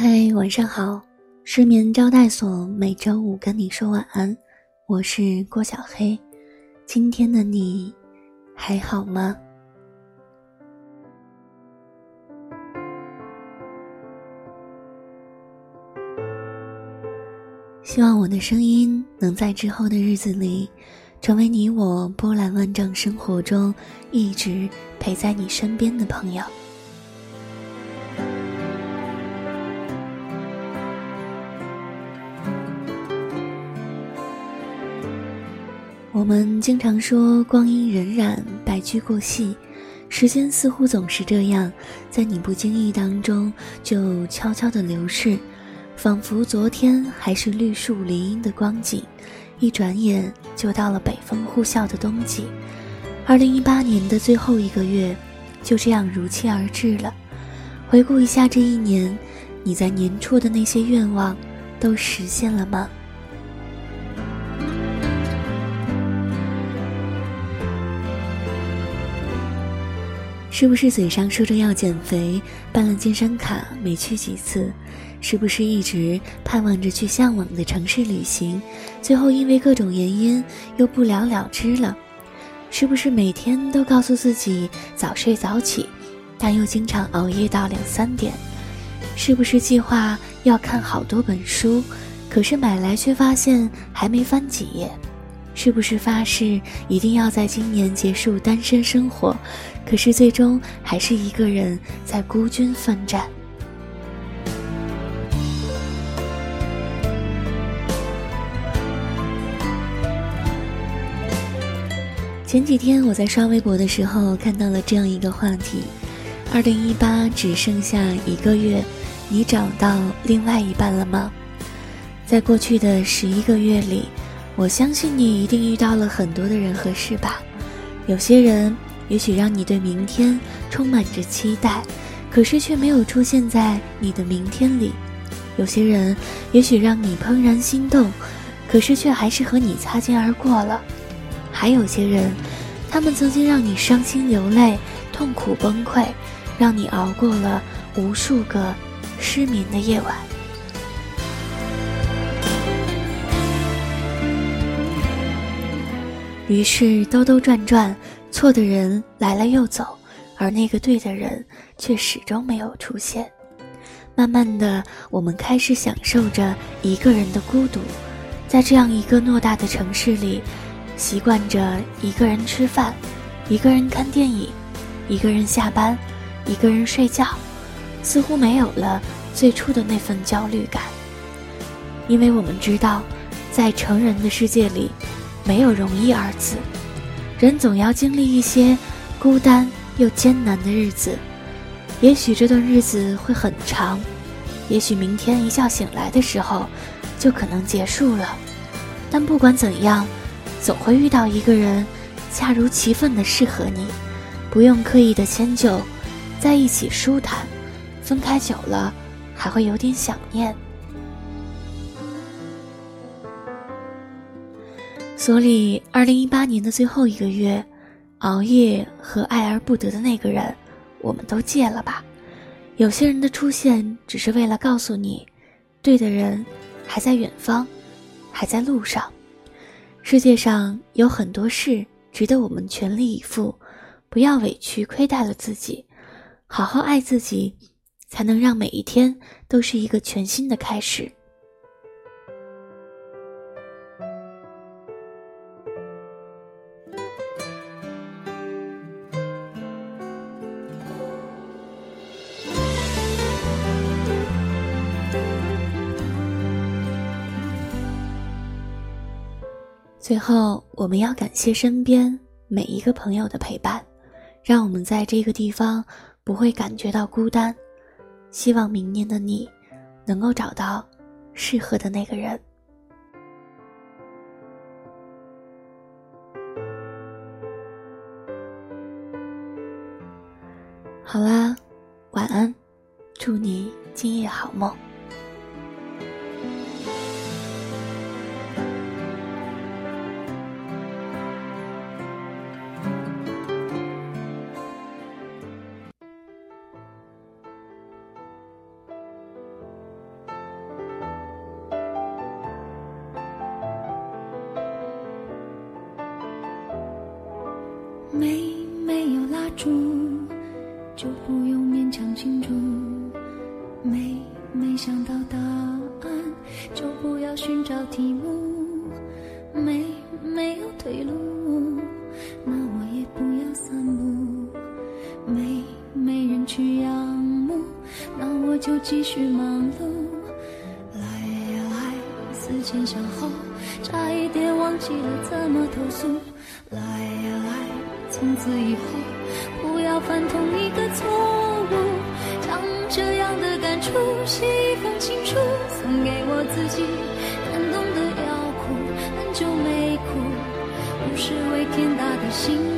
嗨晚上好，失眠招待所每周五跟你说晚安，我是郭小黑。今天的你还好吗？希望我的声音能在之后的日子里，成为你我波澜万丈生活中一直陪在你身边的朋友。我们经常说光阴荏苒，白驹过隙，时间似乎总是这样，在你不经意当中就悄悄的流逝，仿佛昨天还是绿树林荫的光景，一转眼就到了北风呼啸的冬季。二零一八年的最后一个月，就这样如期而至了。回顾一下这一年，你在年初的那些愿望，都实现了吗？是不是嘴上说着要减肥，办了健身卡没去几次？是不是一直盼望着去向往的城市旅行，最后因为各种原因又不了了之了？是不是每天都告诉自己早睡早起，但又经常熬夜到两三点？是不是计划要看好多本书，可是买来却发现还没翻几页？是不是发誓一定要在今年结束单身生活？可是最终还是一个人在孤军奋战。前几天我在刷微博的时候看到了这样一个话题：二零一八只剩下一个月，你找到另外一半了吗？在过去的十一个月里。我相信你一定遇到了很多的人和事吧，有些人也许让你对明天充满着期待，可是却没有出现在你的明天里；有些人也许让你怦然心动，可是却还是和你擦肩而过了；还有些人，他们曾经让你伤心流泪、痛苦崩溃，让你熬过了无数个失眠的夜晚。于是兜兜转转，错的人来了又走，而那个对的人却始终没有出现。慢慢的，我们开始享受着一个人的孤独，在这样一个偌大的城市里，习惯着一个人吃饭，一个人看电影，一个人下班，一个人睡觉，似乎没有了最初的那份焦虑感。因为我们知道，在成人的世界里。没有容易二字，人总要经历一些孤单又艰难的日子。也许这段日子会很长，也许明天一觉醒来的时候就可能结束了。但不管怎样，总会遇到一个人，恰如其分的适合你，不用刻意的迁就，在一起舒坦。分开久了，还会有点想念。所以，二零一八年的最后一个月，熬夜和爱而不得的那个人，我们都戒了吧。有些人的出现，只是为了告诉你，对的人还在远方，还在路上。世界上有很多事值得我们全力以赴，不要委屈亏待了自己，好好爱自己，才能让每一天都是一个全新的开始。最后，我们要感谢身边每一个朋友的陪伴，让我们在这个地方不会感觉到孤单。希望明年的你，能够找到适合的那个人。好啦，晚安，祝你今夜好梦。没没有蜡烛，就不用勉强庆祝。没没想到答案，就不要寻找题目。没没有退路，那我也不要散步。没没人去仰慕，那我就继续忙碌。来呀来，思前想后，差一点忘记了怎么投诉。来呀来，从此以后不要犯同一个错误。将这样的感触写一封情书，送给我自己。感动得要哭，很久没哭，不是为天大的幸福。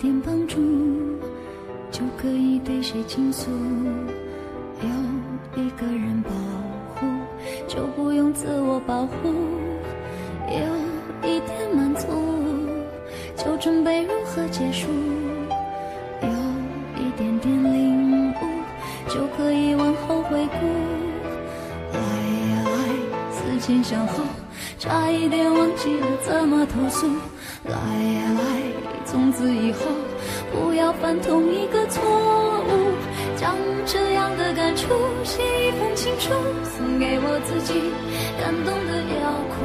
点帮助，就可以对谁倾诉；有一个人保护，就不用自我保护；有一点满足，就准备如何结束；有一点点领悟，就可以往后回顾。来呀来，思前想后，差一点忘记了怎么投诉。来呀来，从此以后不要犯同一个错误。将这样的感触写一封情书，送给我自己。感动的要哭，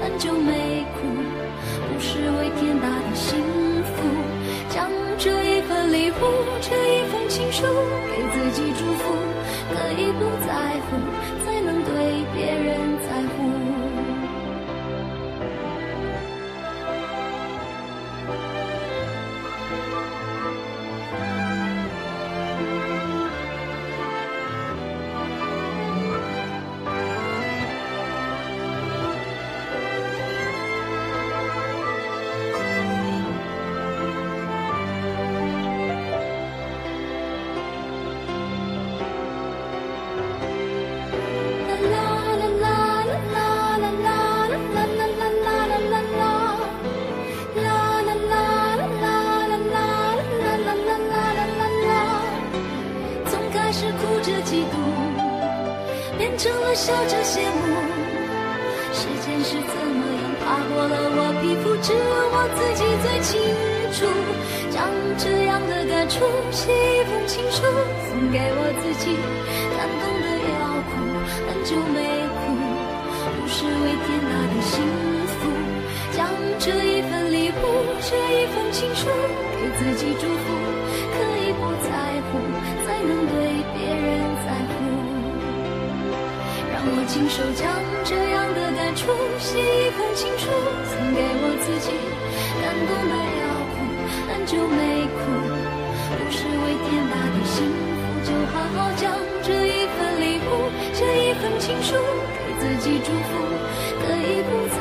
很久没哭，不是为天大的幸福。将这一份礼物，这一封情书，给自己祝福。可以不在乎，才能对别人笑着羡慕。时间是怎么样爬过了我皮肤，只有我自己最清楚。将这样的感触写一封情书，送给我自己。感动的要哭，很久没哭，不是为天大的幸福。将这一份礼物，这一封情书，给自己祝福。可亲手将这样的感触写一封情书，送给我自己。感动的要哭，很久没哭，不是为天大的幸福，就好好将这一份礼物，这一份情书，给自己祝福。可以不再，